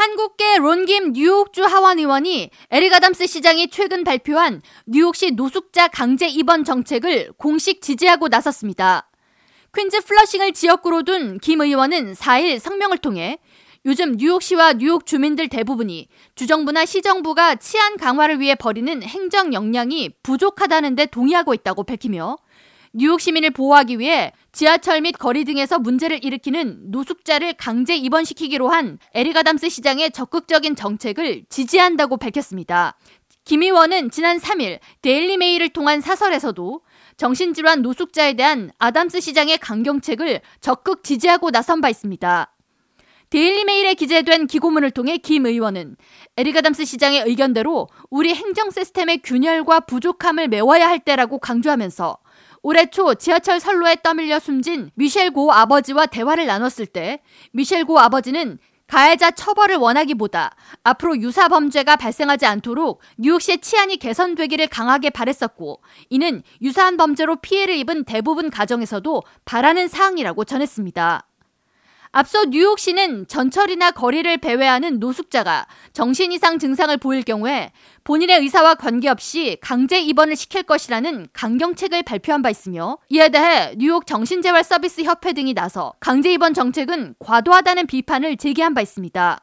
한국계 론김 뉴욕주 하원 의원이 에릭 아담스 시장이 최근 발표한 뉴욕시 노숙자 강제 입원 정책을 공식 지지하고 나섰습니다. 퀸즈 플러싱을 지역구로 둔 김 의원은 4일 성명을 통해 요즘 뉴욕시와 뉴욕 주민들 대부분이 주정부나 시정부가 치안 강화를 위해 벌이는 행정 역량이 부족하다는 데 동의하고 있다고 밝히며 뉴욕 시민을 보호하기 위해 지하철 및 거리 등에서 문제를 일으키는 노숙자를 강제 입원시키기로 한 에릭 아담스 시장의 적극적인 정책을 지지한다고 밝혔습니다. 김 의원은 지난 3일 데일리 메일을 통한 사설에서도 정신질환 노숙자에 대한 아담스 시장의 강경책을 적극 지지하고 나선 바 있습니다. 데일리 메일에 기재된 기고문을 통해 김 의원은 에릭 아담스 시장의 의견대로 우리 행정 시스템의 균열과 부족함을 메워야 할 때라고 강조하면서 올해 초 지하철 선로에 떠밀려 숨진 미셸 고 아버지와 대화를 나눴을 때 미셸 고 아버지는 가해자 처벌을 원하기보다 앞으로 유사 범죄가 발생하지 않도록 뉴욕시의 치안이 개선되기를 강하게 바랬었고 이는 유사한 범죄로 피해를 입은 대부분 가정에서도 바라는 사항이라고 전했습니다. 앞서 뉴욕시는 전철이나 거리를 배회하는 노숙자가 정신 이상 증상을 보일 경우에 본인의 의사와 관계없이 강제 입원을 시킬 것이라는 강경책을 발표한 바 있으며 이에 대해 뉴욕 정신재활 서비스 협회 등이 나서 강제 입원 정책은 과도하다는 비판을 제기한 바 있습니다.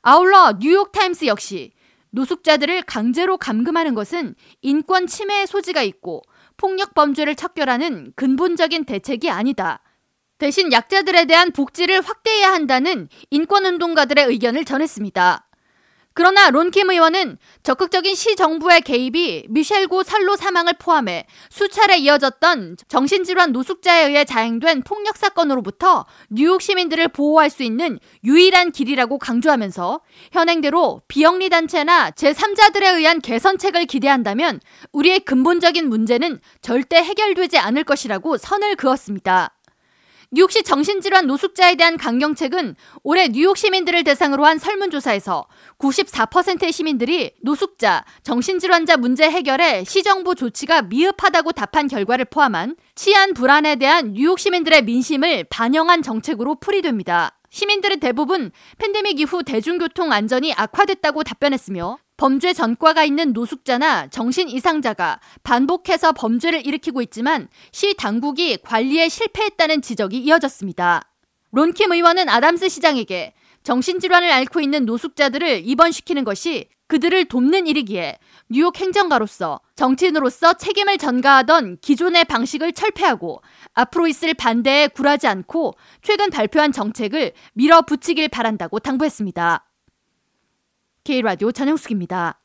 아울러 뉴욕 타임스 역시 노숙자들을 강제로 감금하는 것은 인권 침해의 소지가 있고 폭력 범죄를 척결하는 근본적인 대책이 아니다. 대신 약자들에 대한 복지를 확대해야 한다는 인권운동가들의 의견을 전했습니다. 그러나 론킴 의원은 적극적인 시 정부의 개입이 미셸고 선로 사망을 포함해 수차례 이어졌던 정신질환 노숙자에 의해 자행된 폭력 사건으로부터 뉴욕 시민들을 보호할 수 있는 유일한 길이라고 강조하면서 현행대로 비영리 단체나 제3자들에 의한 개선책을 기대한다면 우리의 근본적인 문제는 절대 해결되지 않을 것이라고 선을 그었습니다. 뉴욕시 정신질환 노숙자에 대한 강경책은 올해 뉴욕 시민들을 대상으로 한 설문조사에서 94%의 시민들이 노숙자, 정신질환자 문제 해결에 시정부 조치가 미흡하다고 답한 결과를 포함한 치안 불안에 대한 뉴욕 시민들의 민심을 반영한 정책으로 풀이됩니다. 시민들은 대부분 팬데믹 이후 대중교통 안전이 악화됐다고 답변했으며 범죄 전과가 있는 노숙자나 정신 이상자가 반복해서 범죄를 일으키고 있지만 시 당국이 관리에 실패했다는 지적이 이어졌습니다. 론킴 의원은 아담스 시장에게 정신질환을 앓고 있는 노숙자들을 입원시키는 것이 그들을 돕는 일이기에 뉴욕 행정가로서 정치인으로서 책임을 전가하던 기존의 방식을 철폐하고 앞으로 있을 반대에 굴하지 않고 최근 발표한 정책을 밀어붙이길 바란다고 당부했습니다. K라디오 전영숙입니다.